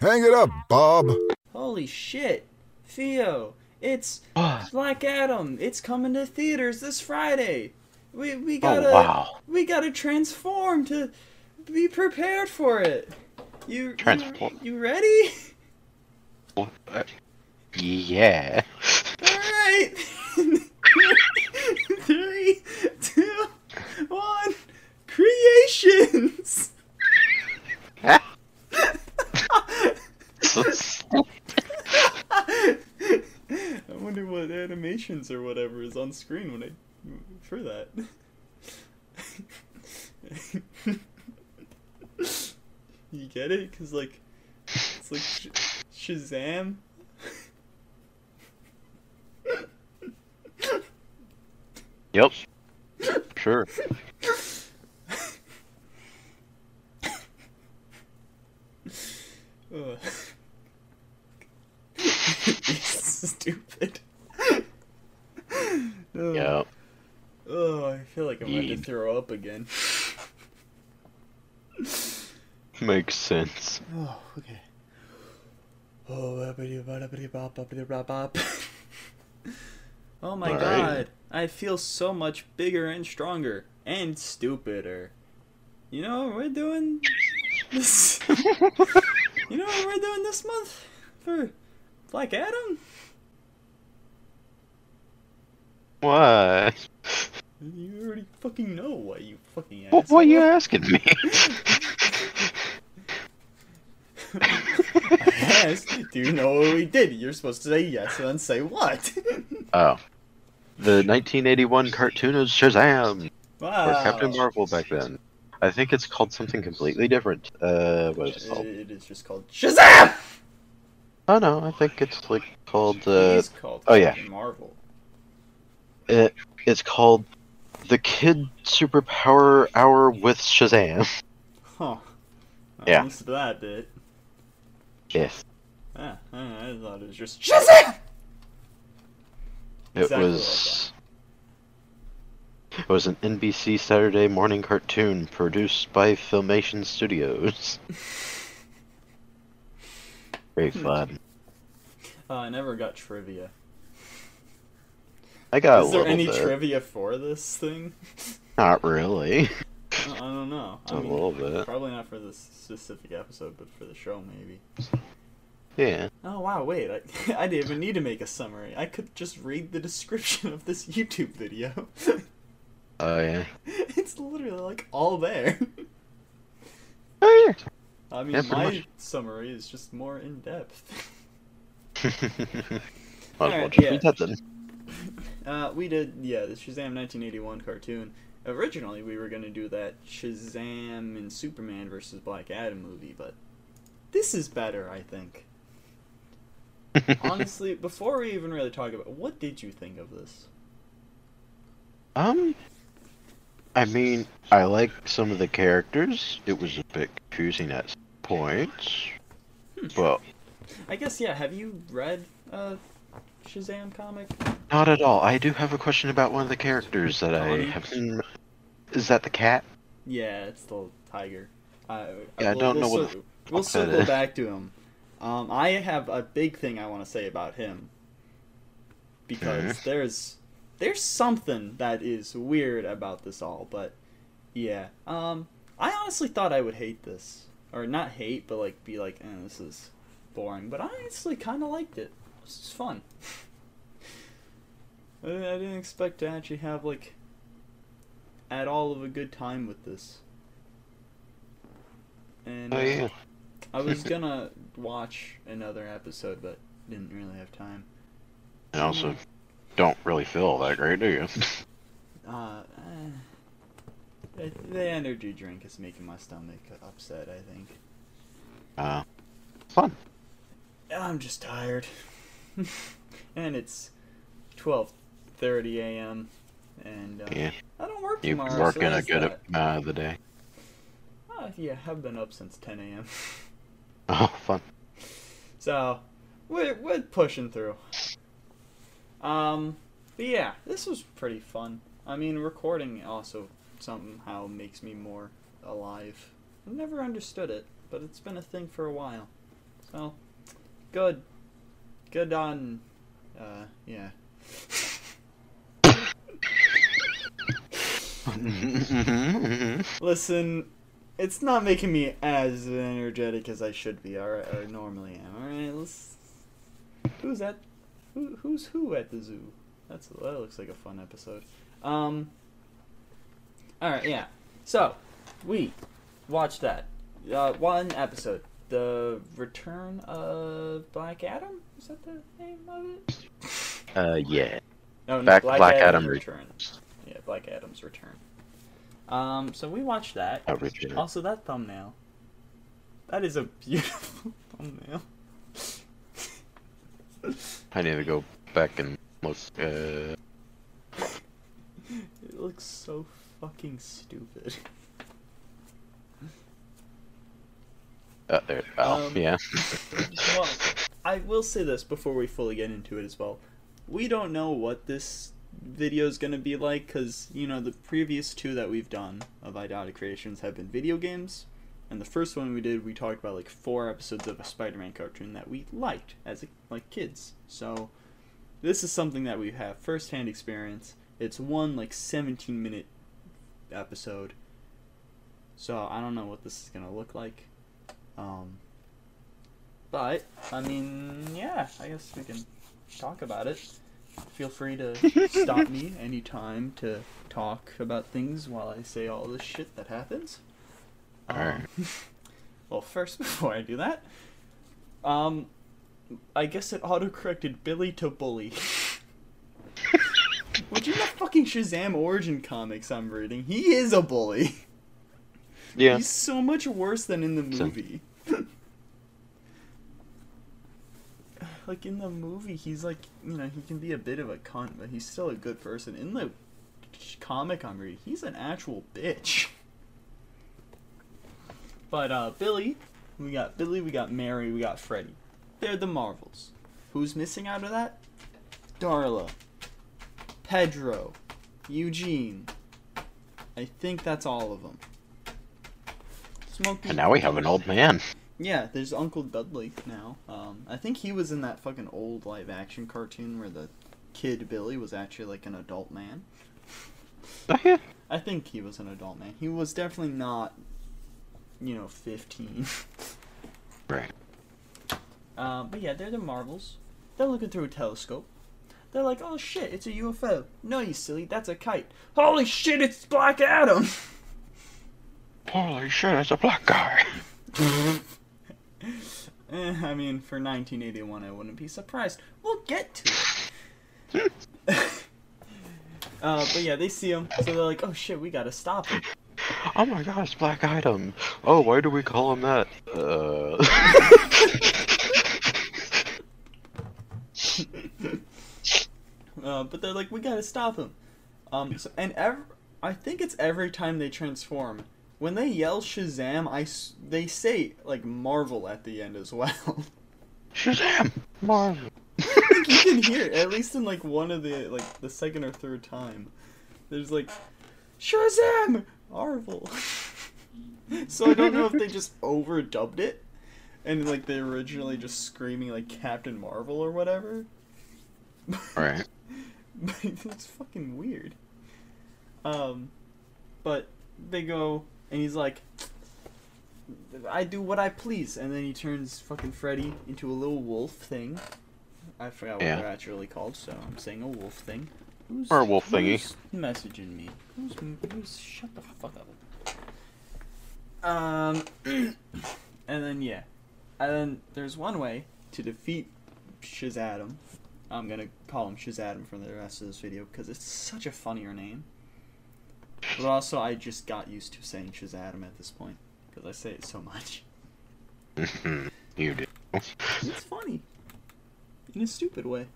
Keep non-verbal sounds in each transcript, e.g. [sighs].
Hang it up, Bob. Holy shit. Theo, it's Black Adam. It's coming to theaters this Friday. We we gotta wow. we gotta transform to be prepared for it. You Transform. You, you ready? Uh, yeah. Alright. [laughs] Three, two, one. Creations! So. [laughs] I wonder what animations or whatever is on screen when I for that. [laughs] you get it? Cause like it's like Sh- Shazam. Yep. Sure. [laughs] [laughs] Stupid. [laughs] Ugh. Yep. Oh, I feel like I'm about to throw up again. [laughs] Makes sense. [sighs] Oh, okay. Oh, babbity babbity bop babbity bop bop. Oh my Alright. god, I feel so much bigger and stronger and stupider. You know what we're doing this? You know what we're doing this month for Black Adam? What? You already fucking know what you fucking asked. What, what are you asking me? Yes. Do you know what we did? You're supposed to say yes and then say what? [laughs] oh. The 1981 cartoon of Shazam! wow. Or Captain Marvel back then. I think it's called something completely different. Uh, what is it called? It is just called Shazam! Oh no, I think it's like called, uh, He's called oh, yeah. Marvel. it, it's called The Kid Superpower Hour with Shazam. Huh. Yeah. I missed that bit. Yes. Ah, I thought it was just Shazam! It Exactly was. It was an NBC Saturday morning cartoon produced by Filmation Studios. [laughs] Very fun. Uh, I never got trivia. I got Is a there little any bit. trivia for this thing? Not really. I I [laughs] don't know. I A mean, little bit. Probably not for this specific episode, but for the show maybe. Yeah. Oh wow, wait, I, [laughs] I didn't even need to make a summary. I could just read the description of this YouTube video. Oh yeah. [laughs] it's literally like all there. Oh yeah. I mean, Yeah, my much. summary is just more in depth. [laughs] Might as Alright, yeah. that then. [laughs] Uh, we did, yeah, the Shazam 1981 cartoon. Originally, we were gonna do that Shazam and Superman versus Black Adam movie, but this is better, I think. Honestly, before we even really talk about, what did you think of this? Um, I mean, I like some of the characters. It was a bit confusing at points, but I guess, yeah. Have you read uh, Shazam comic? not at all. I do have a question about one of the characters that I haven't. Is that the cat? Yeah, it's the tiger. Uh, Yeah, I we'll- don't know we'll what cir- the We'll circle back to him. Um, I have a big thing I want to say about him because there's there's something that is weird about this all, but yeah. Um, I honestly thought I would hate this, or not hate, but like be like, eh, this is boring. But I honestly kind of liked it. This is fun. [laughs] I, I didn't expect to actually have like at all of a good time with this. And Oh uh, yeah. I was [laughs] gonna watch another episode, but didn't really have time. And also, don't really feel that great, do you? [laughs] Uh, eh, the, energy drink is making my stomach upset. I think. Uh, fun. Uh, I'm just tired. [laughs] and it's 12:30 a.m. and uh, Yeah. I don't work tomorrow. been working so a good that. amount of the day. Uh, yeah, I've been up since 10 a.m. [laughs] Oh, fun. So we're we're pushing through. Um, but yeah, this was pretty fun. I mean, recording also somehow makes me more alive. I've never understood it, but it's been a thing for a while. So good, good on. Uh, yeah. [laughs] Listen, it's not making me as energetic as I should be, or, or normally am. All right, let's. Who's that? Who, who's who at the zoo? That's that looks like a fun episode. Um. All right, yeah. So we watched that uh, one episode, the Return of Black Adam. Is that the name of it? uh, yeah. No, no, Back- Black, Black Adam, Adam Returns. Yeah, Black Adam's Return. Um, so we watched that. Also, that thumbnail. That is a beautiful [laughs] thumbnail. [laughs] I need to go back and look. Uh, It looks so fucking stupid. uh there. Oh, Um, yeah. [laughs] well, I will say this before we fully get into it as well. We don't know what this video is going to be like because, you know, the previous two that we've done of Idiotic Creations have been video games. And the first one we did, we talked about like four episodes of a Spider-Man cartoon that we liked as a, like kids. So this is something that we have first-hand experience. It's one like 17-minute episode. So I don't know what this is gonna look like. Um, but I mean, yeah, I guess we can talk about it. Feel free to [laughs] stop me anytime to talk about things while I say all this shit that happens. Um, Alright. [laughs] well, first, [laughs] before I do that, um, I guess it autocorrected Billy to Bully. [laughs] Which in the fucking Shazam origin comics I'm reading, he is a bully. Yeah. He's so much worse than in the movie. like in the movie, he's like, you know, he can be a bit of a cunt, but he's still a good person. In the comic I'm reading, he's an actual bitch. But uh, Billy, we got Billy, we got Mary, we got Freddy. They're the Marvels. Who's missing out of that? Darla, Pedro, Eugene. I think that's all of them. Smokey. And now we have an old man. Yeah, there's Uncle Dudley now. Um, I think he was in that fucking old live action cartoon where the kid Billy was actually like an adult man. [laughs] I think he was an adult man. He was definitely not, you know, 15. [laughs] Right. Um, but yeah, they're the Marvels. They're looking through a telescope. They're like, oh shit, it's a UFO. No, you silly, that's a kite. Holy shit, it's Black Adam! [laughs] Holy shit, it's a black guy. [laughs] Eh, I mean, for 1981, I wouldn't be surprised. We'll get to it. uh, but yeah, they see him, so they're like, "Oh shit, we gotta stop him." Oh my gosh, Black Item. Oh, why do we call him that? Uh. [laughs] Uh, but they're like, "We gotta stop him." Um, so, and ev- I think it's every time they transform. When they yell Shazam, I s- they say like Marvel at the end as well. [laughs] Shazam! Marvel. [laughs] you can hear it, at least in like one of the like the second or third time. There's like Shazam Marvel. [laughs] so I don't know if they just overdubbed it and like they originally just screaming like Captain Marvel or whatever. Right. [laughs] but it's fucking weird. Um, but they go and he's like, "I do what I please," and then he turns fucking Freddy into a little wolf thing. I forgot what Yeah. they're actually called, so I'm saying a wolf thing. Who's, wolf thingy. who's messaging me? Who's, who's shut the fuck up? Um, [clears throat] and then yeah, and then there's one way to defeat Shazam. I'm gonna call him Shazam for the rest of this video because it's such a funnier name. But also, I just got used to saying Shazam at this point because I say it so much. [laughs] [laughs] you did. It's funny. in a stupid way.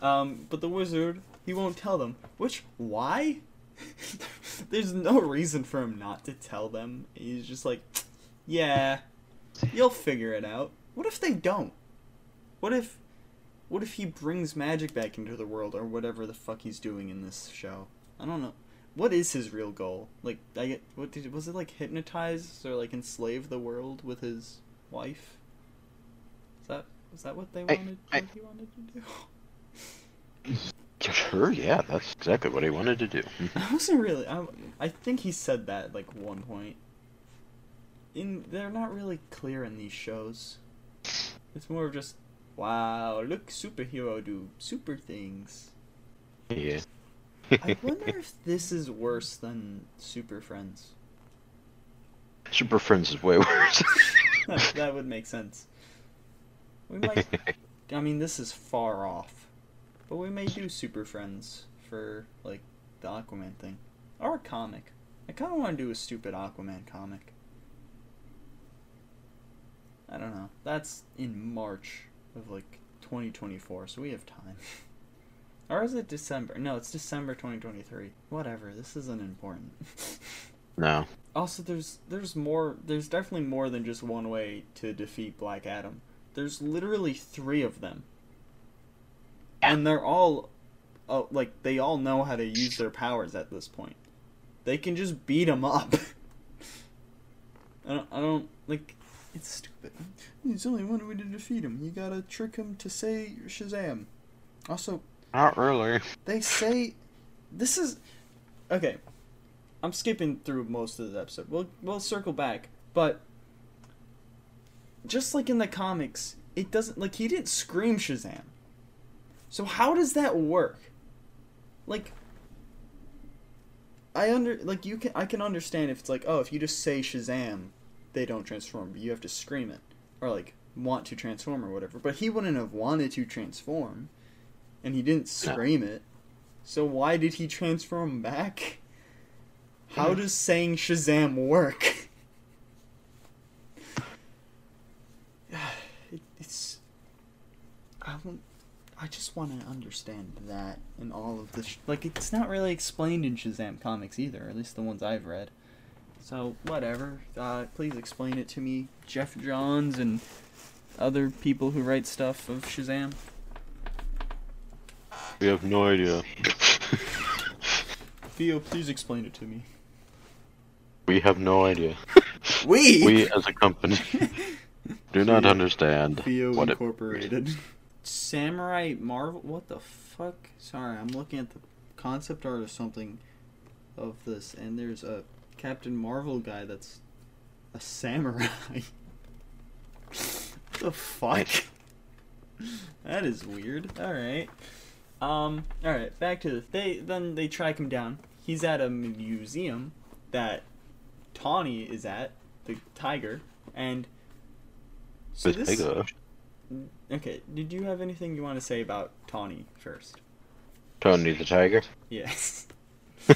Um, but the wizard, he won't tell them. Which, why? [laughs] There's no reason for him not to tell them. He's just like, yeah, you'll figure it out. What if they don't? What if, what if he brings magic back into the world or whatever the fuck he's doing in this show? I don't know. What is his real goal? Like, I get what did was it like hypnotize or like enslave the world with his wife? Is that was that what they I- wanted? I- what he wanted to do? [laughs] Sure, yeah, that's exactly what he wanted to do. [laughs] I wasn't really. I, I think he said that like one point. In they're not really clear in these shows. It's more of just, wow, look, superhero do super things. Yeah. I [laughs] wonder if this is worse than Super Friends. Super Friends is way [laughs] worse. that, that would make sense. We might. I mean, this is far off, but we may do Super Friends for like the Aquaman thing, or a comic. I kind of want to do a stupid Aquaman comic. I don't know. That's in March of like 2024, so we have time. [laughs] or is it December? No, it's December 2023. Whatever. This isn't important. [laughs] no. Also, there's there's more. There's definitely more than just one way to defeat Black Adam. There's literally three of them, and they're all, oh, like they all know how to use their powers at this point. They can just beat him up. [laughs] I don't. I don't like. It's stupid. There's only one way to defeat him. You gotta trick him to say Shazam. Also, Not really. they say this is okay. I'm skipping through most of the episode. We'll we'll circle back, but just like in the comics, it doesn't like he didn't scream Shazam. So how does that work? Like I under like you can I can understand if it's like oh if you just say Shazam, they don't transform, but you have to scream it or like want to transform or whatever. But he wouldn't have wanted to transform, and he didn't No. scream it. So why did he transform back? How hmm. does saying Shazam work? it, it's I want I just want to understand that in all of the sh- like it's not really explained in Shazam comics either, at least the ones I've read. So whatever, uh, please explain it to me, Geoff Johns and other people who write stuff of Shazam. We have no idea. Theo, please explain it to me. we have no idea. We. We as a company [laughs] do not understand Theo what it Incorporated. Samurai Marvel. What the fuck? Sorry, I'm looking at the concept art or something of this, and there's a Captain Marvel guy that's a samurai. [laughs] what the fuck? that is weird. All right. Um. All right. Back to this. They then they track him down. He's at a museum that Tawny is at, the tiger, and so the this. Tiger. Okay, did you have anything you want to say about Tawny first? Tony the Tiger. Yes. [laughs]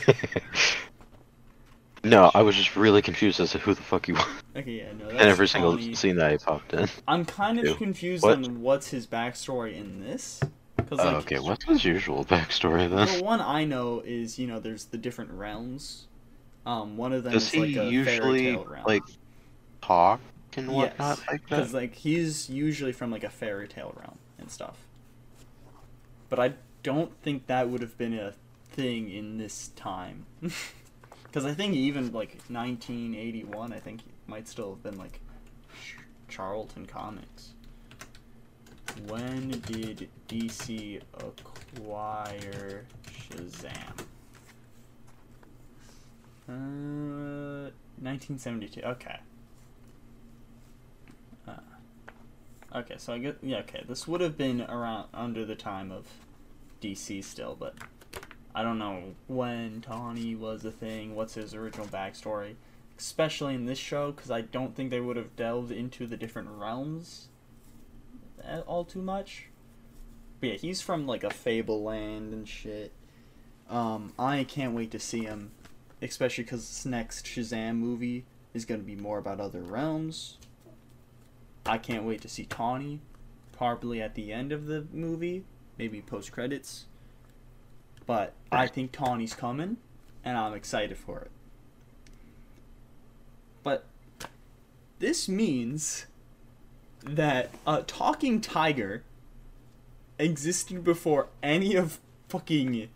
no, I was just really confused as to who the fuck he was. Okay, yeah, no. [laughs] That's every single Tawny. scene that he popped in. I'm kind of Ew. confused What? on what's his backstory in this. Cause, like, okay, what's his usual backstory then? The one I know is, you know, there's the different realms. Um, one of them Does is he like a fairy usually tale realm. like talk and yes, like that? because like he's usually from like a fairy tale realm and stuff. But I don't think that would have been a thing in this time. [laughs] Because I think even like 1981, I think it might still have been like Ch- Charlton Comics. When did DC acquire Shazam? Uh, 1972. Okay. Uh, okay, so I get yeah. Okay, this would have been around under the time of DC still, but I don't know when Tawny was a thing. What's his original backstory? Especially in this show, because I don't think they would have delved into the different realms all too much. But yeah, he's from like a fable land and shit. Um, I can't wait to see him, especially because this next Shazam movie is going to be more about other realms. I can't wait to see Tawny. probably at the end of the movie, maybe post credits. But I think Tawny's coming, and I'm excited for it. But this means that a talking tiger existed before any of fucking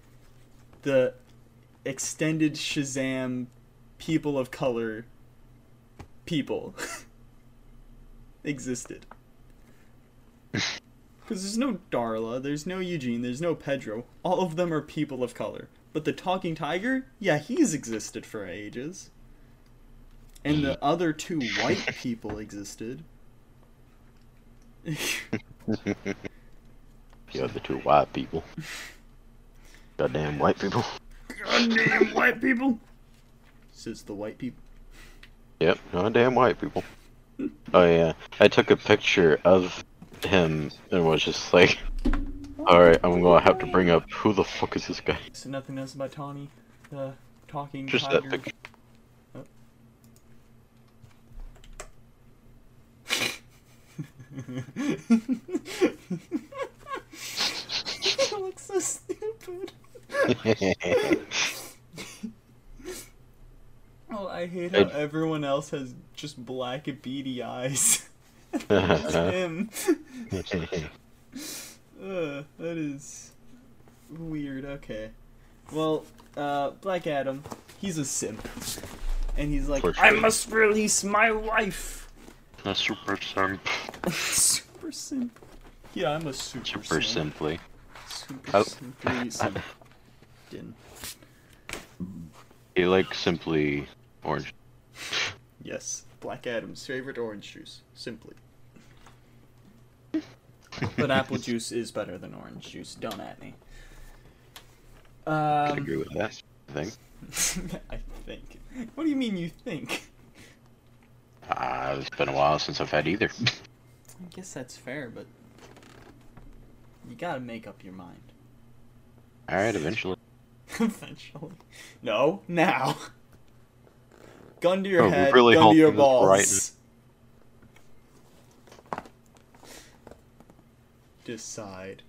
the extended Shazam people of color people [laughs] existed. [laughs] Because there's no Darla, there's no Eugene, there's no Pedro. All of them are people of color. But the talking tiger, yeah, he's existed for ages. And the [laughs] other two white people existed. [laughs] The other two white people. Goddamn white people. Goddamn white people! Says the white people. Yep, goddamn white people. Oh yeah, I took a picture of him and was just like, alright, I'm gonna have to bring up who the fuck is this guy? So nothing else about Tawny, the talking Just tiger. Oh. [laughs] that picture. it looks so stupid. [laughs] Oh, I hate how everyone else has just black beady eyes. [laughs] [laughs] Just him. [laughs] Ugh, that is weird. Okay. Well, uh, Black Adam, he's a simp. And he's like, I must release my wife. A super simp. super simp. Yeah, I'm a super, simp. Super simp. simply. Super I- simply simp. He like simply orange. Yes, Black Adam's favorite orange juice, simply. but [laughs] apple juice is better than orange juice. Don't at me. I Um, agree with that. I think. [laughs] I think. What do you mean you think? Ah, it's been a while since I've had either. I guess that's fair, but you gotta make up your mind. Alright, eventually. [laughs] Eventually. No, now. Gun to your Oh, head, really gun to your balls. Decide.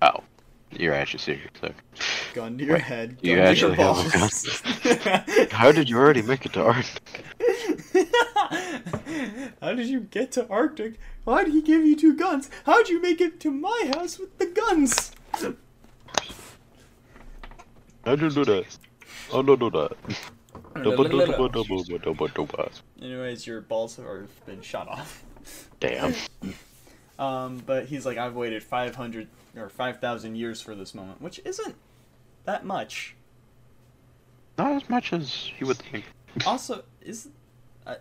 Oh. You're actually serious. Okay. Gun to your Wait, head, you your actually have a balls. [laughs] How did you already make it to Arctic? [laughs] How did you get to Arctic? Why did he give you two guns? How'd you make it to my house with the guns? How did you do that? Oh, no, do that. Anyways, your balls have been shot off. [laughs] Damn. [laughs] Um, but he's like, I've waited 500 or 5,000 years for this moment, which isn't that much. Not as much as you would think. [laughs] Also, is uh,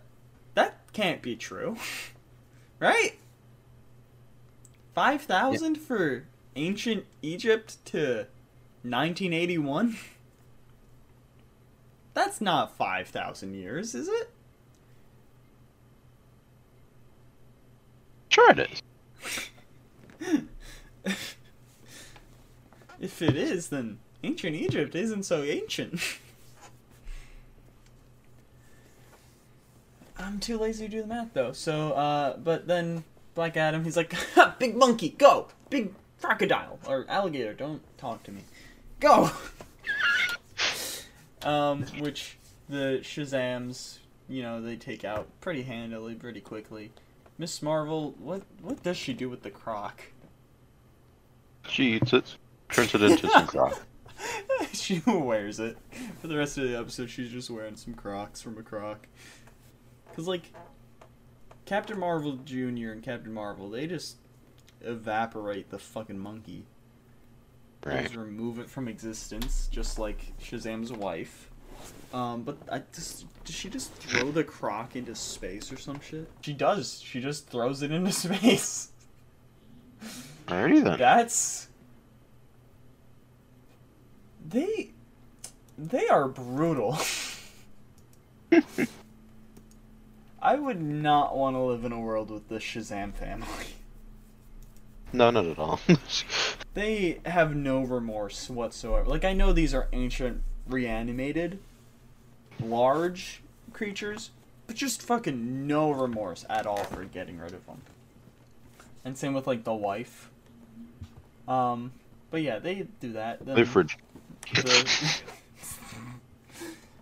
that can't be true, right? 5,000 for ancient Egypt to 1981? That's not 5,000 years, is it? Sure it is. [laughs] If it is, then ancient Egypt isn't so ancient. [laughs] I'm too lazy to do the math though. So, uh, but then Black Adam, he's like, "Ha, [laughs] "Big monkey, go! Big crocodile or alligator, don't talk to me, go!" Um, which the Shazams, you know, they take out pretty handily, pretty quickly. Miss Marvel, what what does she do with the croc? She eats it, turns it into some crock. [laughs] [laughs] she wears it. For the rest of the episode, she's just wearing some Crocs from a Croc. Cause like Captain Marvel Jr. and Captain Marvel, they just evaporate the fucking monkey. They Right. just remove it from existence, just like Shazam's wife. Um, but I just does she just throw the croc into space or some shit? She does. She just throws it into [laughs] space. Alrighty then. That's they they are brutal. [laughs] I would not want to live in a world with the Shazam family. No, not at all. [laughs] They have no remorse whatsoever. Like I know these are ancient reanimated large creatures, but just fucking no remorse at all for getting rid of them. and same with like the wife. Um, but yeah, they do that. Then for the, [laughs]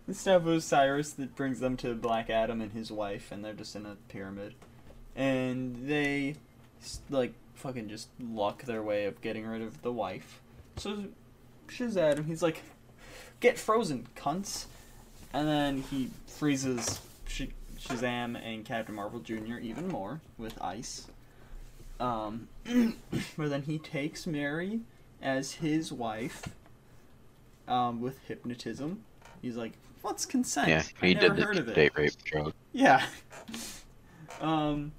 the staff of Osiris that brings them to Black Adam and his wife, and they're just in a pyramid, and they like fucking just luck their way of getting rid of the wife. So Shazam, he's like, "Get frozen, cunts," and then he freezes Sh- Shazam and Captain Marvel Jr. even more with ice. Um, [clears throat] but then he takes Mary as his wife um, with hypnotism. He's like, "What's consent? yeah, I he never did heard the of it." date rape drug. Yeah. [laughs] um.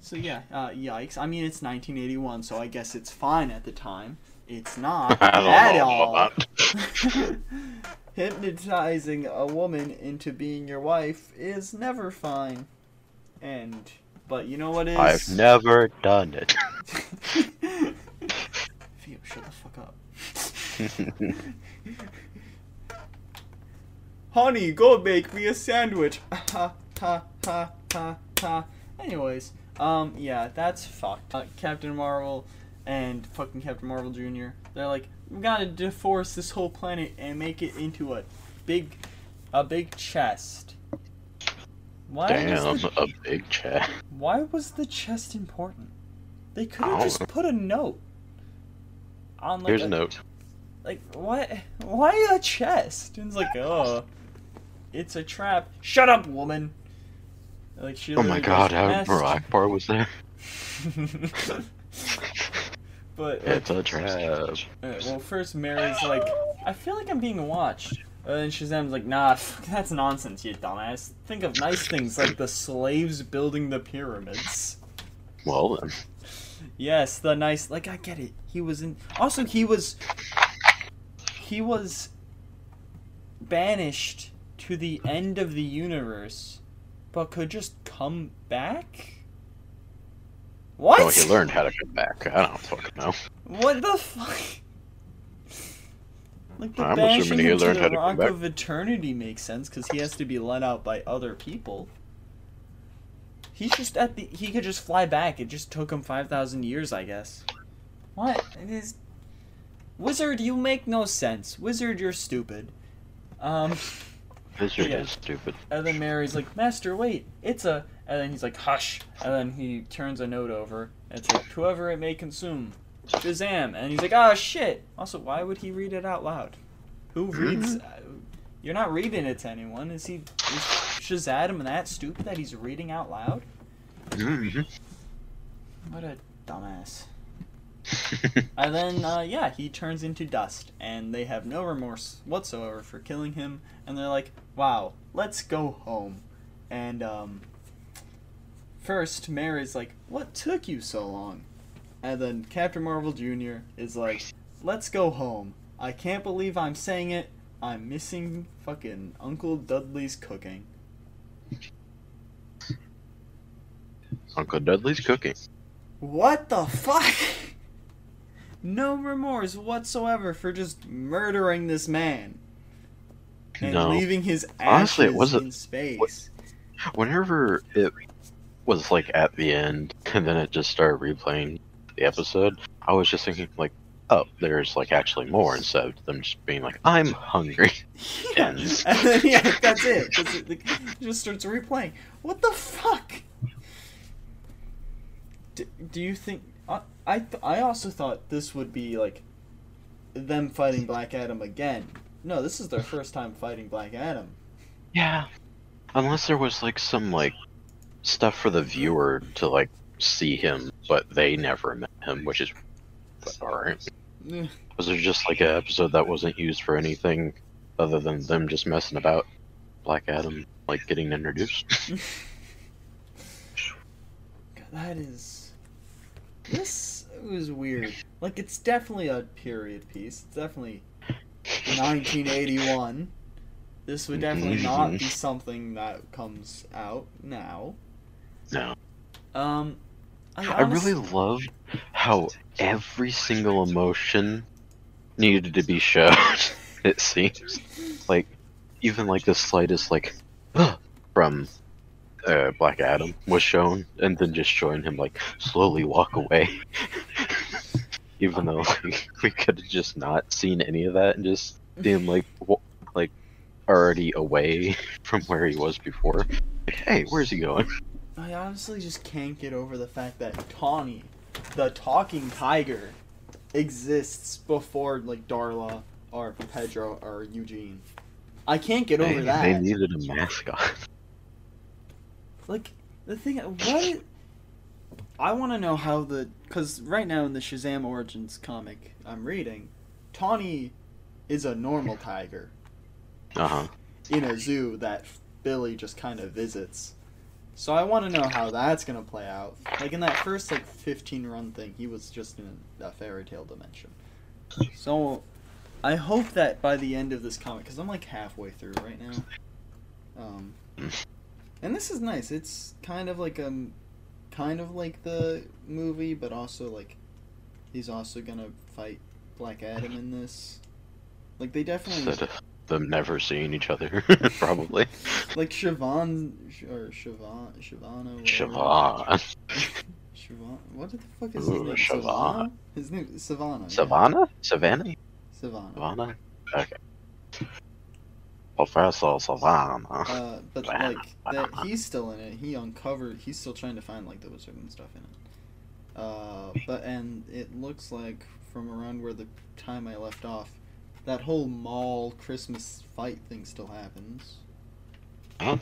So yeah, uh, yikes. I mean, it's 1981, so I guess it's fine at the time. It's not [laughs] at all. [laughs] Hypnotizing a woman into being your wife is never fine. And, but you know what is? I've never done it. [laughs] Theo, shut the fuck up. Honey, go make me a sandwich. Ha ha ha ha ha. Anyways, um, yeah, that's fucked. Uh, Captain Marvel and fucking Captain Marvel Jr. They're like, we gotta deforest this whole planet and make it into a big, a big chest. Why Damn, was the, a big chat. why was the chest important? They could have just know. put a note on like Here's a, a note. like what? Why a chest? And it's like, oh, it's a trap. Shut up, woman. Like she. Oh my god, how Ackbar was there? [laughs] but It's uh, a trap. uh, well, first Mary's like, I feel like I'm being watched. And Shazam's like, Nah, that's nonsense, you dumbass. Think of nice things like the slaves building the pyramids. Well then. Yes, the nice like I get it. He was in also he was he was banished to the end of the universe but could just come back? What? Oh, he learned how to come back. I don't fucking know. What the fuck? [laughs] Like the I'm assuming he learned the how to come Rock of Eternity makes sense because he has to be let out by other people. He's just at the. He could just fly back. It just took him five thousand years, I guess. What? It is. Wizard, you make no sense. Wizard, you're stupid. Um, [laughs] Wizard Yeah. is stupid. and then Mary's like, Master, wait, it's a. And then he's like, hush. And then he turns a note over. And it's like, whoever it may consume. Shazam. And he's like, oh shit. Also, why would he read it out loud? Who reads. uh, You're not reading it to anyone. Is he. Is Shazam that stupid that he's reading out loud? Mhm. What a dumbass. [laughs] And then, uh, yeah, he turns into dust, and they have no remorse whatsoever for killing him, and they're like, wow, let's go home. And, um, first, Mary's like, what took you so long? And then Captain Marvel Jr. is like, let's go home. I can't believe I'm saying it. I'm missing fucking Uncle Dudley's cooking. Uncle Dudley's cooking. What the fuck? [laughs] No remorse whatsoever for just murdering this man and No. leaving his ashes Honestly, it wasn't- in space. Whenever it was like at the end, and then it just started replaying the episode, I was just thinking like, oh, there's like actually more instead of them just being like, I'm hungry. [laughs] Yeah, and then, yeah, that's it. That's it. Like, it just starts replaying. What the fuck? Do, do you think? I I, th- I also thought this would be like them fighting Black Adam again. No, this is their first time fighting Black Adam. Yeah. Unless there was like some like stuff for the viewer to like see him, but they never met him, which is alright. Eh. Was there just like an episode that wasn't used for anything other than them just messing about Black Adam like getting introduced? [laughs] God, that is. This was weird. Like, it's definitely a period piece. It's definitely 1981. This would definitely not be something that comes out now. No. Um, I, I really loved how every single emotion needed to be shown. [laughs] it seems like even like the slightest like [gasps] from uh, Black Adam was shown, and then just showing him like slowly walk away. [laughs] Even though like, we could have just not seen any of that and just him like wa- like already away [laughs] from where he was before. Like, hey, where's he going? I honestly just can't get over the fact that Tawny, the talking tiger, exists before like Darla or Pedro or Eugene. I can't get over They, that. they needed a mascot. Like the thing, what? I want to know how the because right now in the Shazam Origins comic I'm reading, Tawny is a normal tiger Uh huh. in a zoo that Billy just kind of visits. So I want to know how that's gonna play out. Like in that first like 15 run thing, he was just in a fairy tale dimension. So I hope that by the end of this comic, because I'm like halfway through right now. Um, and this is nice. It's kind of like um, kind of like the movie, but also like he's also gonna fight Black Adam in this. Like they definitely Instead of them never seeing each other, [laughs] probably. like Siobhan or Siobhan. Siobhan. Siobhan. What the fuck is his name? Siobhan. Sivana? His name is Sivana. yeah. Sivana? Sivana? Sivana. Sivana? Okay. Professor Sivana. Uh, but like that, he's still in it. He uncovered. He's still trying to find like the wizard and stuff in it. Uh, but and it looks like from around where the time I left off, that whole mall Christmas fight thing still happens. Oh,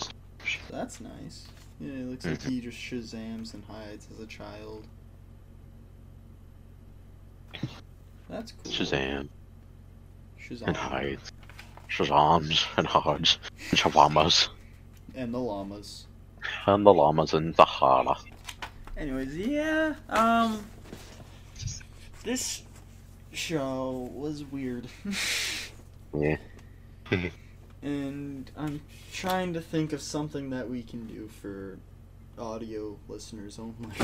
That's nice. Yeah, it looks like he just shazams and hides as a child. That's cool. Shazam Shazam. and hides. Shazams and hides. And shawamas. And the llamas. And the llamas in the holla. Anyways, yeah, um, this show was weird. [laughs] Yeah. and I'm trying to think of something that we can do for audio listeners only.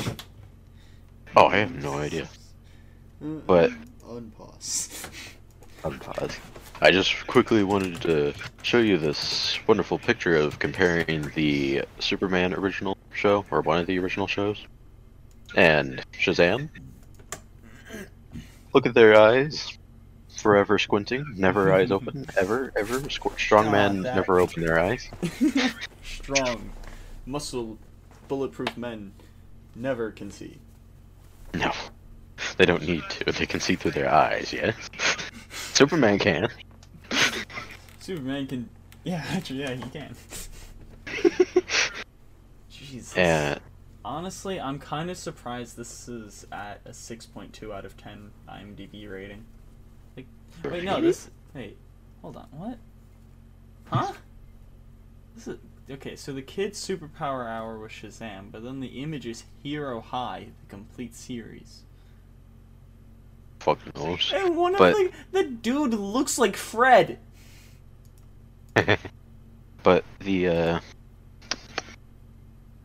Oh, I have no idea. Uh, But- unpause. [laughs] Unpause. I just quickly wanted to show you this wonderful picture of comparing the Superman original show, or one of the original shows, and Shazam. Look at their eyes. Forever squinting, never eyes open, [laughs] ever, ever. Squ- strong God, men never open their eyes. [laughs] Strong, muscle, bulletproof men never can see. No. They don't need to. They can see through their eyes, yes? Superman can. [laughs] Superman can. Yeah, [laughs] actually, yeah, he can. [laughs] Jesus. And Honestly, I'm kind of surprised this is at a 6.2 out of 10 IMDb rating. Like, wait, no, this. Wait, hold on, what? Huh? This is okay. So the kid's superpower hour was Shazam, but then the image is Hero High, the complete series. Fuck knows. And one But- of the the dude looks like Fred. [laughs] but the uh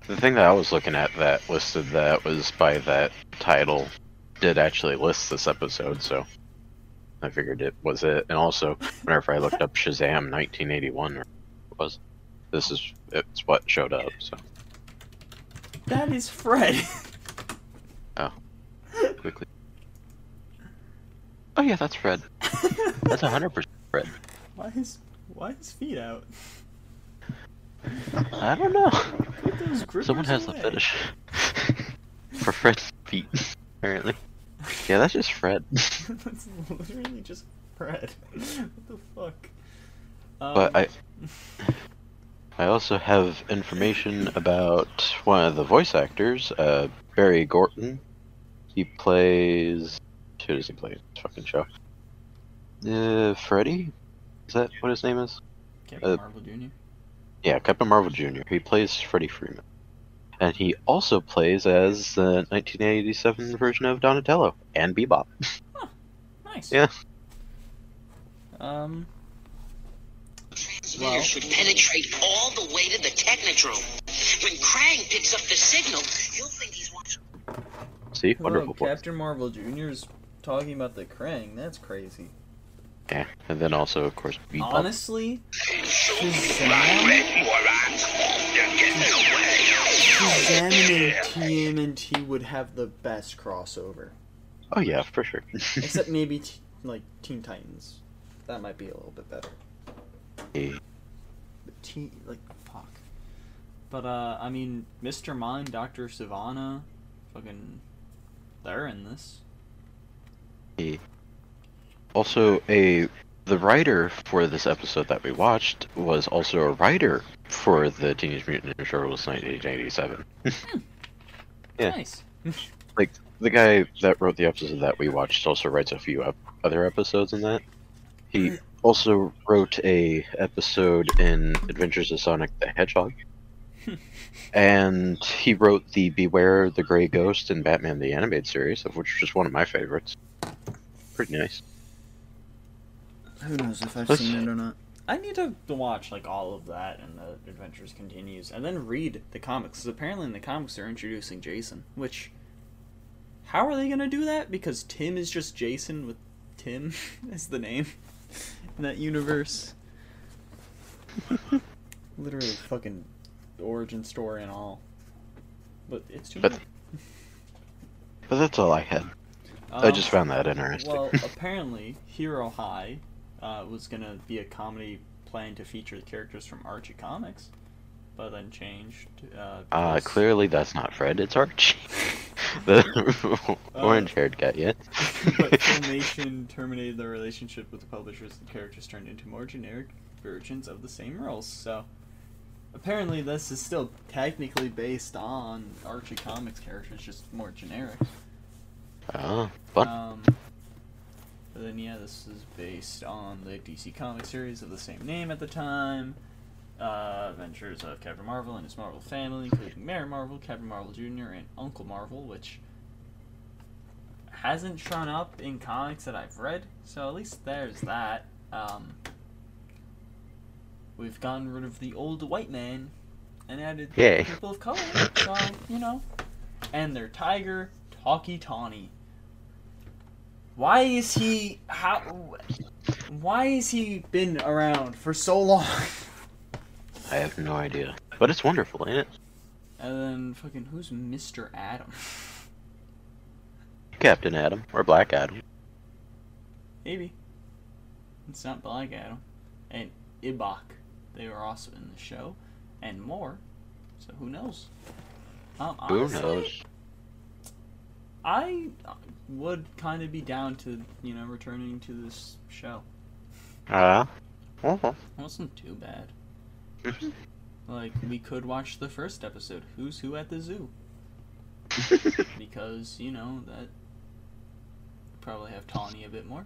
the thing that I was looking at that listed that was by that title did actually list this episode, so I figured it was it. And also, whenever I looked up Shazam 1981, was this is it's what showed up. So That is Fred. Oh, [laughs] quickly. Oh yeah, that's Fred. [laughs] That's 100 percent Fred. why is why his feet out? I don't know. Put those grippers Someone has a away. fetish [laughs] for Fred's feet, apparently. Yeah, that's just Fred. [laughs] That's literally just Fred. what the fuck? Um, But I, I also have information about one of the voice actors, uh, Barry Gordon. He plays. Who does he play in this fucking show? Uh, Freddy? Is that what his name is? Captain uh, Marvel Jr. Yeah, Captain Marvel Jr. He plays Freddy Freeman. And he also plays as the 1987 version of Donatello and Bebop. [laughs] Nice. Yeah. Um. Well, Well- should penetrate all the way to the Technodrome. When Krang picks up the signal, he'll think he's watching. See? Hello, Wonderful voice. Captain Marvel Jr. is talking about the Krang. That's crazy. Yeah. And then also, of course, Bebop. Honestly, Shazam? morons! You're getting away! Shazam and TMNT would have the best crossover. Oh yeah, for sure. [laughs] Except maybe t- like Teen Titans. That might be a little bit better. Hey, But T like fuck. But uh I mean Mr. Mind, Dr. Sivana, fucking they're in this. Also, a the writer for this episode that we watched was also a writer for the Teenage Mutant Ninja Turtles 1987. Hmm. Yeah. Nice. [laughs] Like the guy that wrote the episode that we watched also writes a few ep- other episodes in that. He also wrote a episode in Adventures of Sonic the Hedgehog. [laughs] and he wrote the Beware the Grey Ghost in Batman the Animated Series, of which is just one of my favorites. Pretty nice. Who knows if I've Let's- seen it or not. I need to watch like all of that and the adventures continues and then read the comics. 'cause apparently in the comics they're introducing Jason, which how are they gonna do that? Because Tim is just Jason with Tim [laughs] as the name in that universe. [laughs] Literally fucking origin story and all. But it's too But- But that's all I had. I Um, just found that interesting. Well, apparently, Hero High uh, was gonna be a comedy planned to feature the characters from Archie Comics, but then changed. Uh, Uh, clearly that's not Fred, it's Archie. [laughs] the [laughs] orange haired guy, yeah. but [laughs] Filmation terminated their relationship with the publishers. The characters turned into more generic versions of the same roles. So, apparently, this is still technically based on Archie Comics characters, just more generic. Oh, fun. Um, but then, yeah, this is based on the DC comic series of the same name at the time. Uh, adventures of Captain Marvel and his Marvel family, including Mary Marvel, Captain Marvel Jr., and Uncle Marvel, which hasn't shown up in comics that I've read, so at least there's that. Um, we've gotten rid of the old white man and added Yay. people of color, so, you know. And their tiger, Talkie Tawny. Why is he how why has he been around for so long? I have no idea. But it's wonderful, ain't it? And then fucking who's Mr. Adam? [laughs] Captain Adam, or Black Adam. Maybe. It's not Black Adam. And Ibac. They were also in the show. And more. So who knows? Um, Who knows? I would kind of be down to, you know, returning to this show. Ah. uh It wasn't too bad. Like, we could watch the first episode, Who's Who at the Zoo. [laughs] Because, you know, that probably have Tawny a bit more.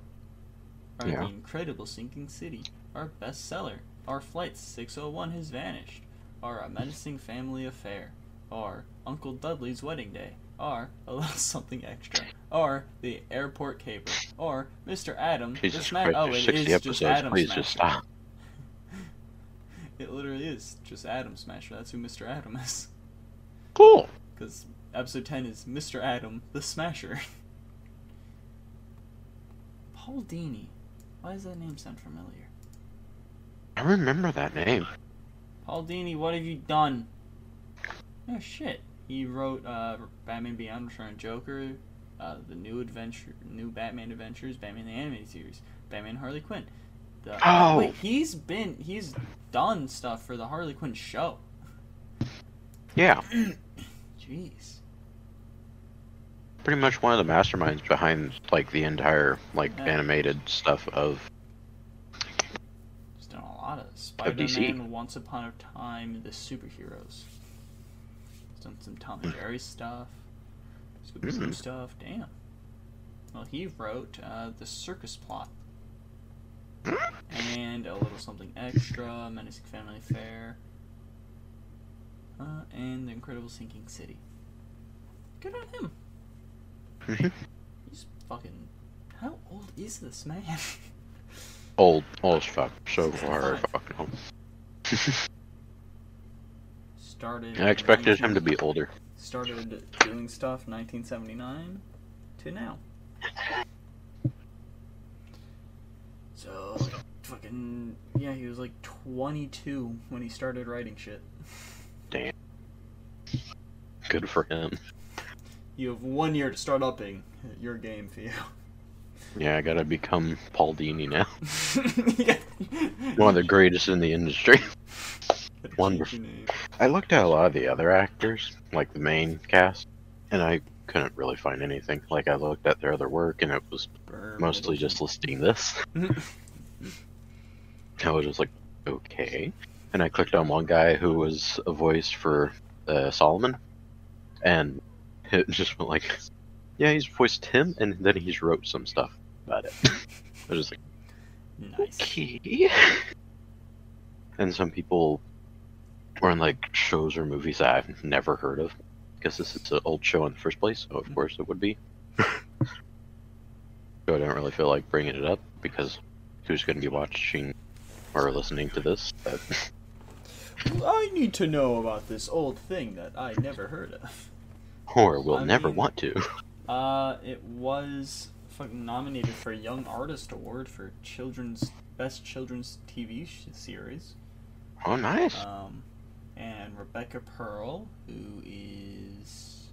Our Yeah. Incredible Sinking City, our bestseller. Our Flight 601 has vanished. our A Menacing Family Affair. our Uncle Dudley's Wedding Day. Or [laughs] A Little Something Extra. Or The Airport Caper. Or Mr. Adam. the Jesus Christ, oh, it 60 is episodes. just Adam Please Smasher. just stop. [laughs] It literally is just Adam Smasher. That's who Mr. Adam is. Cool. [laughs] Because episode 10 is Mr. Adam, the Smasher. Paul Dini. Why does that name sound familiar? I remember that name. Paul Dini, what have you done? Oh shit. He wrote uh, Batman Beyond Return of Joker, uh, the new adventure, new Batman Adventures, Batman the Animated Series, Batman Harley Quinn. The, Oh. Wait, he's been, he's done stuff for the Harley Quinn show. Yeah. [clears throat] Jeez. Pretty much one of the masterminds behind like the entire like Yeah. animated stuff of He's done a lot of DC. Spider-Man, Once Upon a Time, the superheroes. Done some Tom and Jerry stuff, Scooby-Doo Mhm. stuff. Damn. Well, he wrote uh, the Circus Plot and a little something extra, Menacing Family Affair, uh, and the Incredible Sinking City. Good on him. Mhm. He's fucking. How old is this man? [laughs] old old as fuck. So far fucking old. [laughs] Started. I expected him to be older. started doing stuff 1979 to now. So, fucking yeah, he was like 22 when he started writing shit. Damn. Good for him. You have one year to start upping your game, Theo. Yeah, I gotta become Paul Dini now. yeah. [laughs] One of the greatest in the industry. [laughs] Wonderful. I looked at a lot of the other actors, like the main cast, and I couldn't really find anything. Like I looked at their other work, and it was mostly just listing this. [laughs] I was just like, okay. And I clicked on one guy who was a voice for uh, Solomon, and it [laughs] just went like, yeah, he's voiced him, and then he's wrote some stuff about it. [laughs] I was just like, nice. okay. And some people were in like shows or movies that I've never heard of. Because this is an old show in the first place, so of course it would be. [laughs] so I don't really feel like bringing it up because who's going to be watching or listening to this? But [laughs] I need to know about this old thing that I never heard of. or will I never mean- want to. [laughs] Uh, it was fucking nominated for a Young Artist Award for children's best children's TV sh- series. Oh, nice. Um, and Rebecca Pearl, who is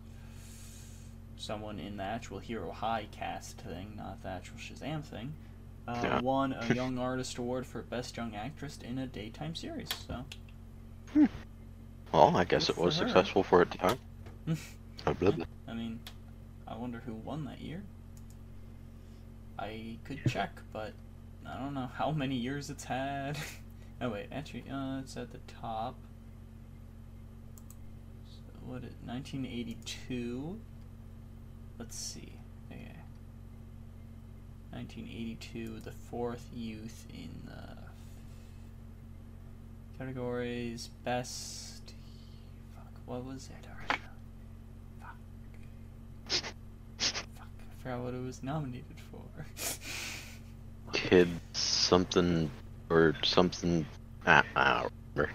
someone in the actual Hero High cast thing, not the actual Shazam thing, uh, Yeah. won a [laughs] Young Artist Award for Best Young Actress in a daytime series. So well, I guess good it was for successful for at the time. Oh, blah, blah. I mean, I wonder who won that year. I could check, but I don't know how many years it's had. [laughs] oh wait, actually, uh, it's at the top. What? It 1982. Let's see. Okay. 1982, the fourth youth in the categories best. Fuck, what was it? Fuck. Fuck, I forgot what it was nominated for. Kid something or something. Ah, I don't remember.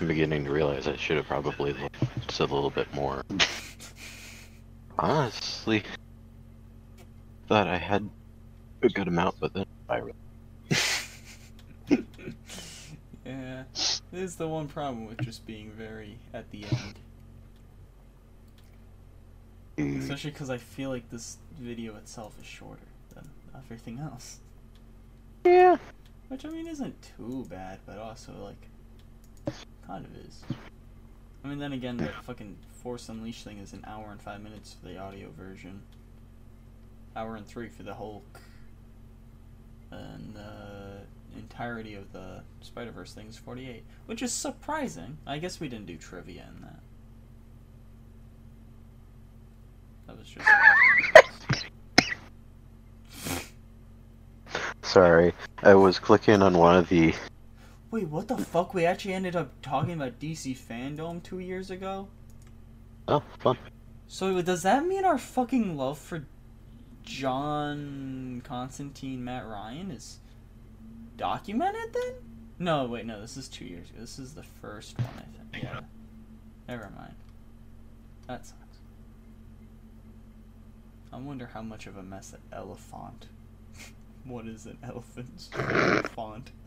I'm beginning to realize I should have probably said a little bit more. [laughs] Honestly, thought I had a good amount, but then I re- [laughs] yeah, this is the one problem with just being very at the end. Mm. Especially because I feel like this video itself is shorter than everything else. yeah. Which, I mean, isn't too bad, but also, like, kind of is. I mean, then again, the fucking Force Unleashed thing is an hour and five minutes for the audio version. Hour and three for the Hulk. And the entirety of the Spider Verse thing is 48. Which is surprising. I guess we didn't do trivia in that. That was just. [laughs] Sorry, I was clicking on one of the. Wait, what the fuck? We actually ended up talking about DC Fandom two years ago? Oh, fun. So does that mean our fucking love for John Constantine Matt Ryan is documented then? No, wait, no, this is two years ago. This is the first one, I think. Yeah. Never mind. That sucks. I wonder how much of a mess that elephant. What is an elephant? [laughs]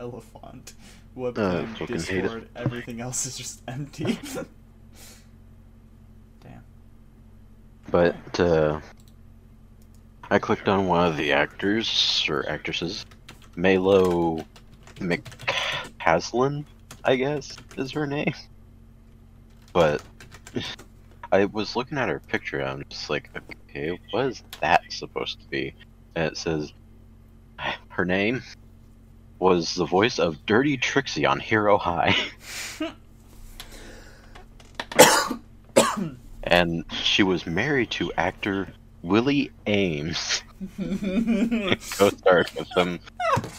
Elephant. Elephant. Fucking hate it. Discord, everything else is just empty. [laughs] Damn. But uh, I clicked on one of the actors or actresses, Maylo McCaslin, I guess is her name. But [laughs] I was looking at her picture, and I'm just like, okay, what is that supposed to be? And it says her name was the voice of Dirty Trixie on Hero High. [laughs] and she was married to actor Willie Aames, [laughs] co-starred with him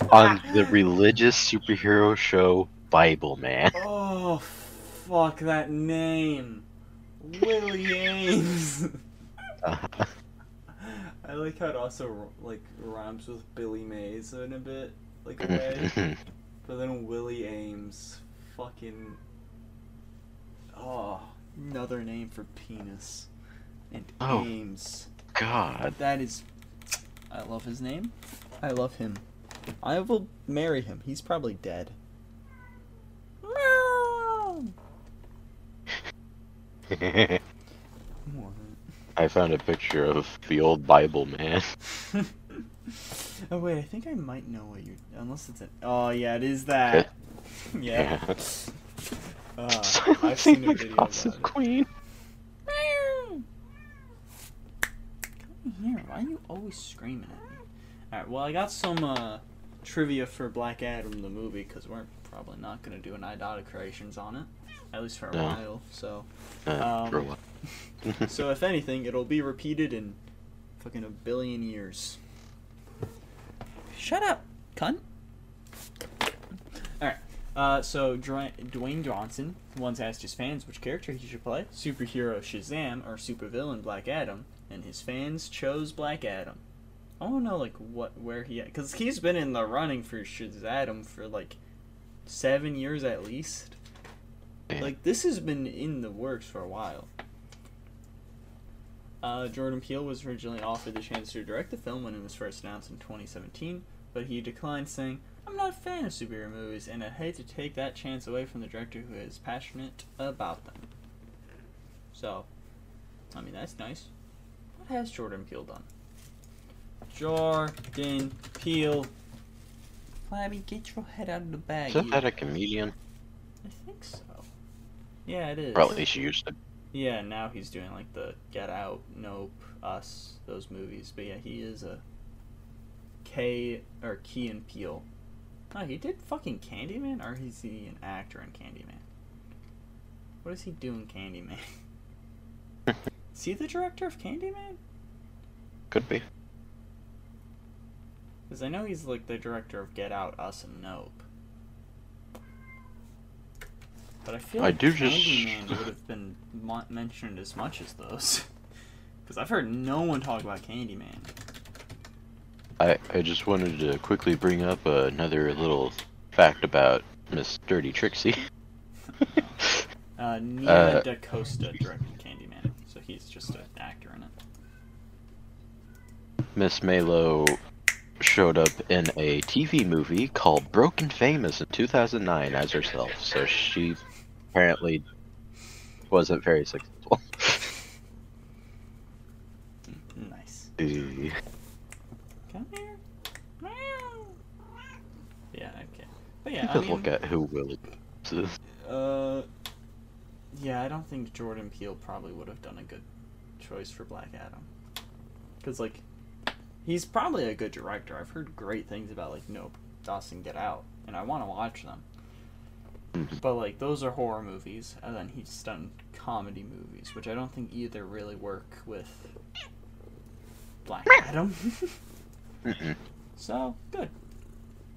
on the religious superhero show Bibleman. [laughs] Oh, fuck that name. Willie Aames. Uh-huh. I like how it also like rhymes with Billy Mays in a bit, like a way. [laughs] but then Willie Aames, fucking. Oh, another name for penis. And Oh. Aames. God. That is. I love his name. I love him. I will marry him. He's probably dead. [laughs] Meow. [laughs] I found a picture of the old Bible man. [laughs] oh wait, I think I might know what you're. Unless it's an. Oh yeah, it is that. [laughs] yeah. [laughs] Uh, I've seen a the video about. Queen. Come here. Why are you always screaming at me? Alright, well, I got some uh, trivia for Black Adam, the movie, because we're probably not going to do an Idotic Creations on it. At least for a No. while, so. Uh, Um, for what? [laughs] [laughs] So, if anything, it'll be repeated in fucking a billion years. Shut up, cunt! Alright, uh, so Dra- Dwayne Johnson once asked his fans which character he should play superhero Shazam or supervillain Black Adam, and his fans chose Black Adam. I want to know, like, what, where he, because he's been in the running for Shazam for, like, seven years at least. Like, this has been in the works for a while. Uh, Jordan Peele was originally offered the chance to direct the film when it was first announced in 2017, but he declined, saying, I'm not a fan of superhero movies, and I'd hate to take that chance away from the director who is passionate about them. So, I mean, that's nice. What has Jordan Peele done? Jordan Peele. Flabby, get your head out of the bag. Isn't that a comedian? I think so. Yeah, it is. Probably at least he used to. Yeah, now he's doing like the Get Out, Nope, Us, those movies. But yeah, he is a K or Key and Peele. Oh, he did fucking Candyman, or is he an actor in Candyman? What does he doing, in Candyman? [laughs] is he the director of Candyman? Could be. Because I know he's like the director of Get Out, Us, and Nope. But I feel I like do just- Candyman would have been mentioned as much as those. [laughs] Because I've heard no one talk about Candyman. I, I just wanted to quickly bring up another little fact about Miss Dirty Trixie. [laughs] Uh, Nia Uh, DaCosta directed Candyman, so he's just an actor in it. Miss Maylo showed up in a TV movie called Broken Famous in 2009 as herself, so she apparently wasn't very successful. [laughs] Nice. Come here. Yeah, okay. But yeah, I mean, look at who will. Uh, yeah, I don't think Jordan Peele probably would have done a good choice for Black Adam. Because, like, he's probably a good director. I've heard great things about, like, Nope, Dawson Get Out, and I want to watch them. Mhm. But, like, those are horror movies, and then he's done comedy movies, which I don't think either really work with Black Adam. [laughs] So, good.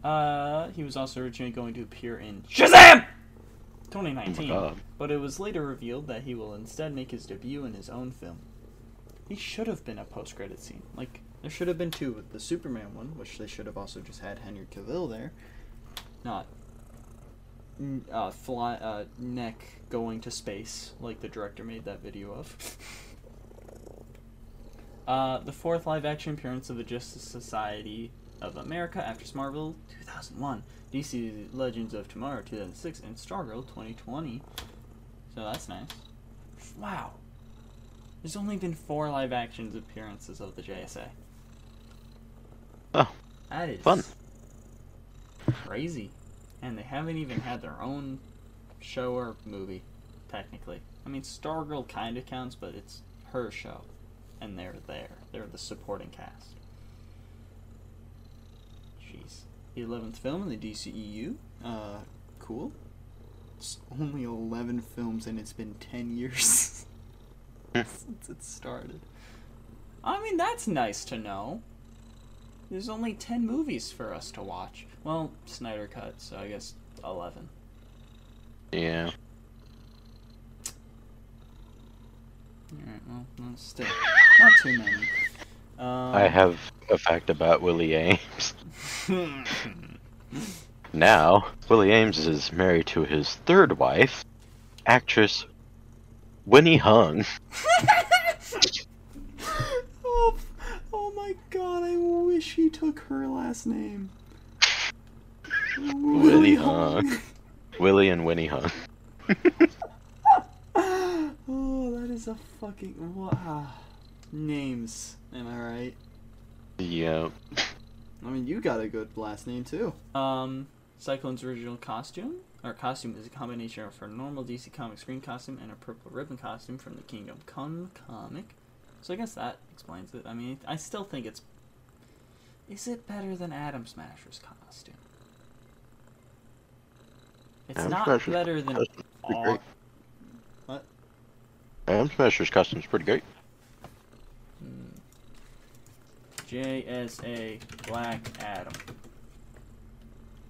Uh, he was also originally going to appear in Shazam! 2019, God. but it was later revealed that he will instead make his debut in his own film. He should have been a post-credit scene. Like, there should have been two with the Superman one, which they should have also just had Henry Cavill there. Not uh, fly, uh, neck going to space, like the director made that video of. [laughs] Uh, the fourth live-action appearance of the Justice Society of America after Marvel 2001, DC Legends of Tomorrow 2006, and Stargirl 2020. So that's nice. Wow. There's only been four live-action appearances of the JSA. Oh, That is fun. Crazy. And they haven't even had their own show or movie, technically. I mean, Stargirl kind of counts, but it's her show. And they're there. They're the supporting cast. Jeez. The 11th film in the DCEU. Uh, cool. It's only 11 films and it's been 10 years [laughs] since it started. I mean, that's nice to know. There's only 10 movies for us to watch. Well, Snyder cut, so I guess 11. Yeah. Alright, well, well, still. Not too many. Um, I have a fact about Willie Aames. [laughs] Now, Willie Aames is married to his third wife, actress Winnie Hung. [laughs] oh, oh my god, I wish he took her last name. Willie Hung. Willie and Winnie Hung. [laughs] oh, that is a fucking wow. Names, am I right? Yeah. I mean, you got a good last name too. Um, Cyclone's original costume, or costume, is a combination of her normal DC Comics green costume and a purple ribbon costume from the Kingdom Come comic. So I guess that explains it. I mean, I still think it's. Is it better than Atom Smasher's costume? It's Atom not Smasher's better than. pretty great. What? Atom Smasher's costume's pretty great. Hmm. JSA Black Adam.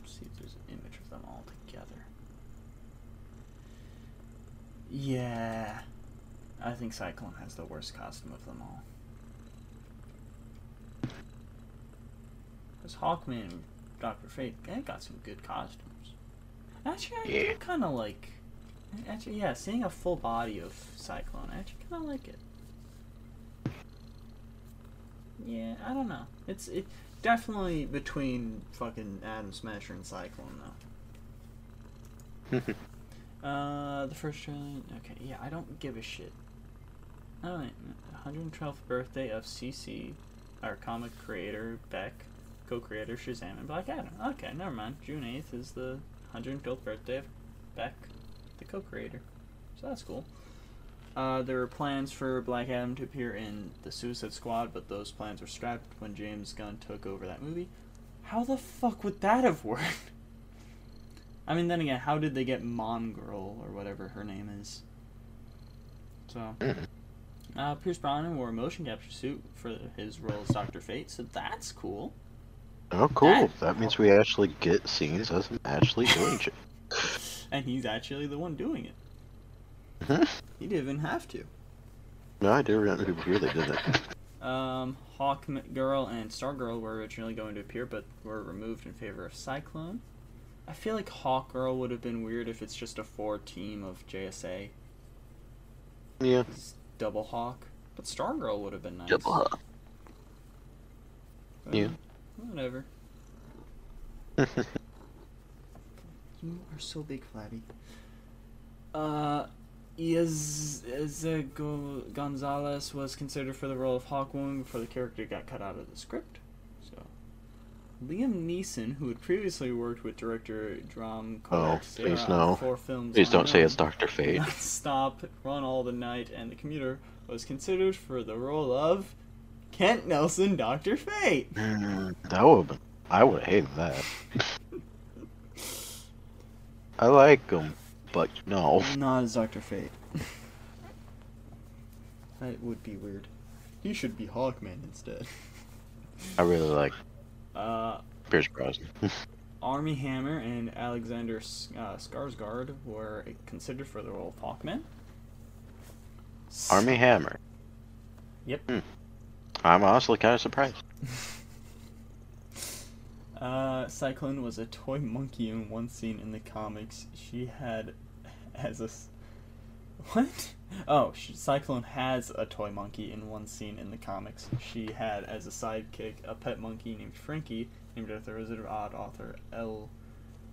Let's see if there's an image of them all together. Yeah. I think Cyclone has the worst costume of them all. Because Hawkman and Dr. Fate, they got some good costumes. Actually, I Yeah. kind of like. Actually, yeah, seeing a full body of Cyclone, I actually kind of like it. Yeah, I don't know. It's it definitely between fucking Atom Smasher and Cyclone though. [laughs] uh, the first trailer. Okay, yeah, I don't give a shit. Wait, 112th birthday of CC, our comic creator Beck, co-creator Shazam and Black Adam. Okay, never mind. June 8th is the 112th birthday of Beck, the co-creator. So that's cool. Uh, there were plans for Black Adam to appear in the Suicide Squad, but those plans were scrapped when James Gunn took over that movie. How the fuck would that have worked? [laughs] I mean, then again, how did they get Mom Girl or whatever her name is? So, uh, Pierce Brosnan wore a motion capture suit for his role as Doctor Fate, so that's cool. Oh, cool. That- That means we actually get scenes of him actually doing shit. [laughs] And he's actually the one doing it. [laughs] He didn't even have to. No, I do remember who they did it. Um, Hawk Girl and Star Girl were originally going to appear, but were removed in favor of Cyclone. I feel like Hawk Girl would have been weird if it's just a four team of JSA. Yeah. It's double Hawk. But Star Girl would have been nice. Double Hawk. Yeah. Whatever. [laughs] You are so big, Flabby. Uh, Iz Izego Gonzalez was considered for the role of Hawkwoman before the character got cut out of the script. Liam Neeson, who had previously worked with director Drum Oh, please no. four films, Please don't say it's Doctor Fate. [laughs] Stop, Run All the Night, and The Commuter, was considered for the role of Kent Nelson, Doctor Fate. Mm, that would been. I would hated that. [laughs] I like him, but no. Not as Doctor Fate. [laughs] that would be weird. He should be Hawkman instead. I really like Uh, Pierce Brosnan. [laughs] Armie Hammer and Alexander uh, Skarsgård were considered for the role of Hawkman. Armie Hammer. Yep. Hmm. I'm honestly kind of surprised. [laughs] Uh, Cyclone was a toy monkey in one scene in the comics. She had [laughs] as a what? Oh, she, Cyclone has a toy monkey in one scene in the comics. She had as a sidekick a pet monkey named Frankie, named after Wizard of Oz author L.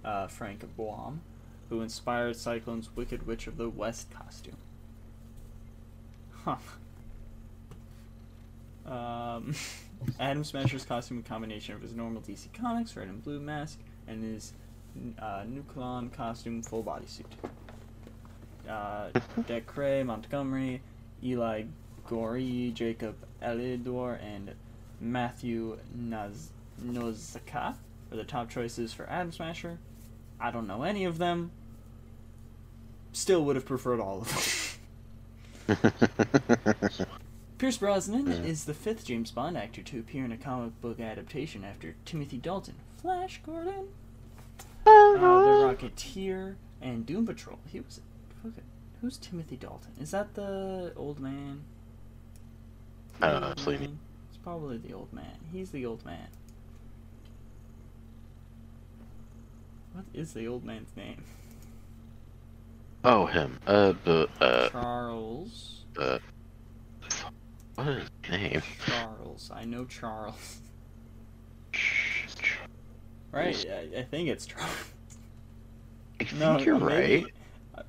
Uh, Frank Baum, who inspired Cyclone's Wicked Witch of the West costume. Huh. Um, [laughs] Atom Smasher's costume, a combination of his normal DC Comics red and blue mask and his uh, Nuklon costume full bodysuit. Uh, Dacre Montgomery, Eli Gorey, Jacob Elordi, and Matthew Naz- Noszka are the top choices for Atom Smasher. I don't know any of them. Still would have preferred all of them. [laughs] Pierce Brosnan is the fifth James Bond actor to appear in a comic book adaptation after Timothy Dalton, Flash Gordon, uh, The Rocketeer, and Doom Patrol. He was. Look at- Who's Timothy Dalton? Is that the old man? I don't know, man? It's probably the old man. He's the old man. What is the old man's name? Oh, him. Uh, the uh, Charles. uh, what is his name? Charles. I know Charles. [laughs] Right. I, I think it's Charles. I think No, you're maybe- right.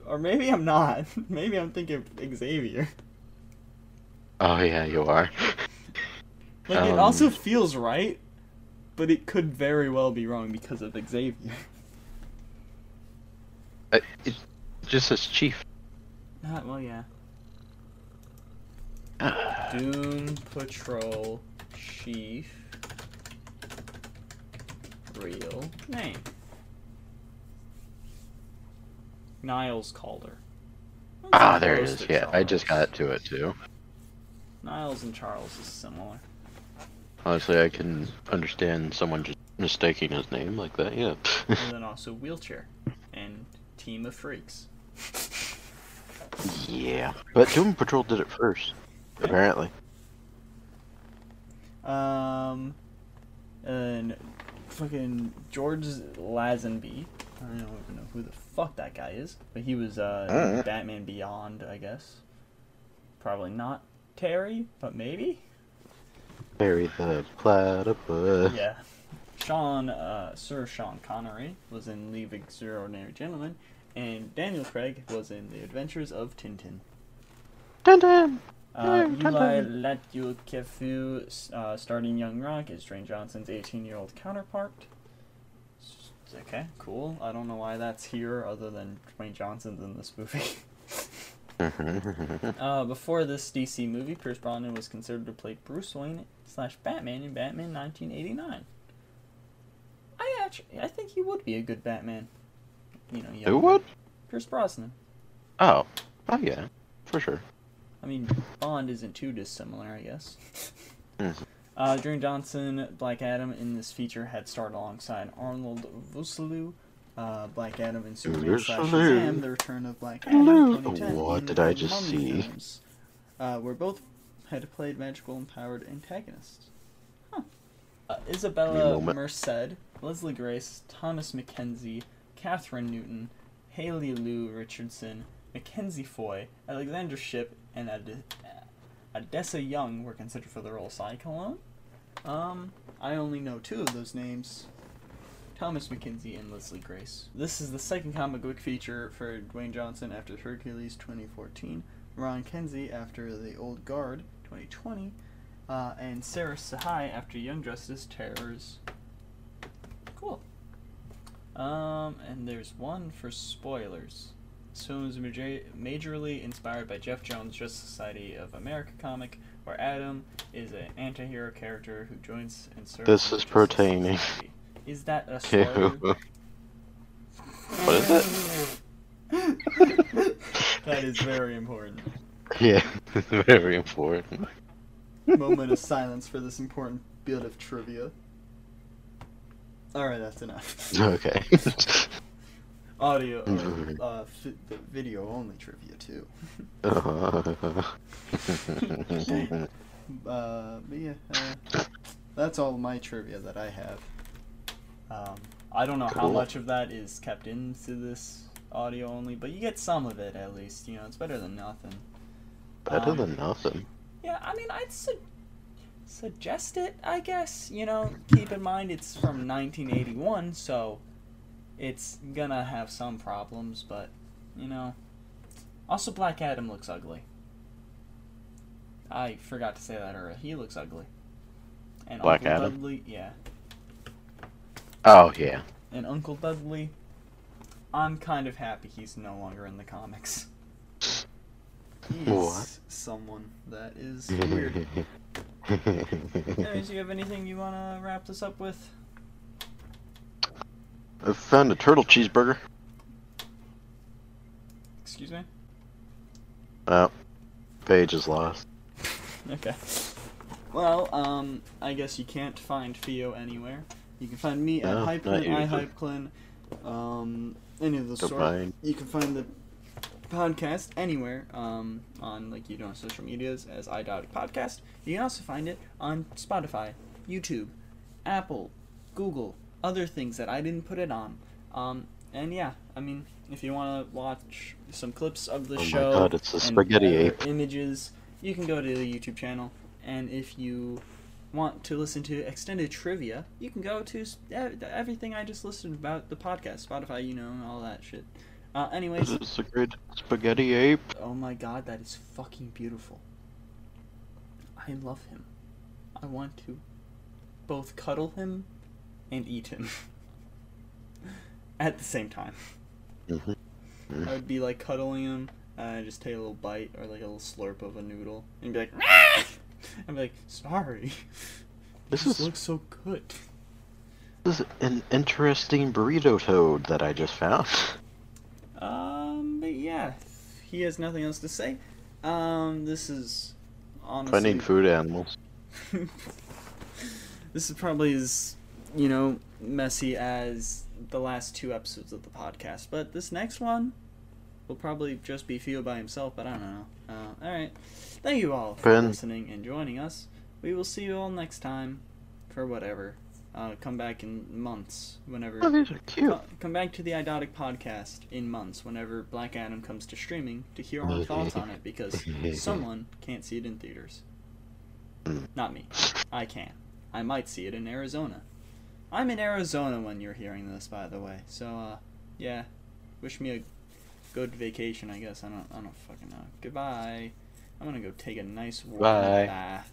Or maybe I'm not. [laughs] Maybe I'm thinking Xavier. Oh yeah, you are. [laughs] Like it Um, also feels right, but it could very well be wrong because of Xavier. [laughs] Uh, it just says chief. Ah, well, yeah. [sighs] Doom Patrol Chief. Real name. Niles Caulder. That's Ah, there it is. Yeah, I just got to it too. Niles and Charles is similar. Honestly, I can understand someone just mistaking his name like that. Yeah. and then [laughs] also Wheelchair and Team of Freaks. yeah. But Doom Patrol did it first, apparently. Um, and fucking George Lazenby. I don't even know who the fuck that guy is, but he was uh. Batman Beyond, I guess. Probably not Terry, but maybe. Perry the platypus. Yeah. Sean, uh, Sir Sean Connery was in League of Extraordinary Gentlemen, and Daniel Craig was in The Adventures of Tintin. Dun. Uh, Eli. Latu Kefu, uh, starting Young Rock, is Dwayne Johnson's 18 year old counterpart. Okay, cool. I don't know why that's here other than Dwayne Johnson's in this movie. [laughs] uh, before this DC movie, Pierce Brosnan was considered to play Bruce Wayne slash Batman in Batman 1989. I actually, I think he would be a good Batman. You know, Who would? Pierce Brosnan. Oh. Oh yeah, for sure. I mean, Bond isn't too dissimilar, I guess. Mhm. Uh, Johnson, Black Adam in this feature had starred alongside Arnold Vosloo, uh, Black Adam and Superman slash Shazam, The Return of Black Adam, What did I just see? films, uh, where both had played magical empowered antagonists. Huh. Uh, Isabella me a moment. Merced, Leslie Grace, Thomas Mackenzie, Kathryn Newton, Haley Lu Richardson, Mackenzie Foy, Alexandra Shipp, and Ad- Odessa Young were considered for the role of Cyclone. Um, I only know two of those names. Thomas McKenzie and Leslie Grace. This is the second comic book feature for Dwayne Johnson after Hercules 2014, Ron Kenzie after The Old Guard 2020, uh, and Sarah Shahi after Young Justice Terrors. Cool. Um, and there's one for spoilers. Is major- majorly inspired by Geoff Johns' Just Society of America comic, where Adam is an anti-hero character who joins and serves. This is pertaining. Society. Is that a spoiler? [laughs] What is it? [laughs] that is very important. Yeah, [laughs] very important. Moment of silence for this important bit of trivia. Alright, that's enough. Okay. Audio, or, uh, the video only trivia too. [laughs] [laughs] Uh, but yeah, uh, that's all my trivia that I have. Um, I don't know how much of that is kept into this audio only, but you get some of it at least. You know, it's better than nothing. Better Um, than nothing. Yeah, I mean, I'd su- suggest it, I guess. You know, keep in mind it's from 1981, so it's gonna have some problems, but, you know. Also, Black Adam looks ugly. I forgot to say that earlier. He looks ugly. And Black Uncle Adam? Dudley, yeah. Oh yeah. And Uncle Dudley, I'm kind of happy he's no longer in the comics. He's What? someone that is [laughs] weird. Anyways, you have anything you want to wrap this up with? I found a turtle cheeseburger. Excuse me? Oh, page is lost. Okay. Well, um, I guess you can't find Theo anywhere. You can find me at No, not Hypclen, iHypclen, um, any of the Don't sort. mind. You can find the podcast anywhere, um, on, like, you know, social medias as iDotic Podcast. You can also find it on Spotify, YouTube, Apple, Google, other things that I didn't put it on. Um, and yeah, I mean, if you want to watch some clips of the Oh my show, God, it's a spaghetti ape. images, you can go to the YouTube channel. And if you want to listen to extended trivia, you can go to everything I just listed about the podcast, Spotify, you know, and all that shit. Uh, anyways, It's a great spaghetti ape. oh my god, that is fucking beautiful. I love him. I want to both cuddle him and eat him [laughs] at the same time. Mhm. I would be like cuddling him, and I'd just take a little bite or like a little slurp of a noodle, and be like, [laughs] I'd be like, sorry, [laughs] This this is looks so good. This is an interesting burrito toad that I just found. Um, but yeah, he has nothing else to say. Um, this is honestly Finding food animals. this is probably as you know messy as the last two episodes of the podcast, but this next one will probably just be Theo by himself. But I don't know. Uh, all right, thank you all for Ben. listening and joining us. We will see you all next time for whatever. Uh, come back in months whenever. Oh, these are cute. Co- Come back to the Idotic podcast in months whenever Black Adam comes to streaming to hear our [laughs] thoughts on it because [laughs] someone can't see it in theaters. Not me. I can. I might see it in Arizona. I'm in Arizona when you're hearing this, by the way. So, uh, yeah. Wish me a good vacation, I guess. I don't, I don't fucking know. Goodbye. I'm gonna go take a nice warm Bye. bath.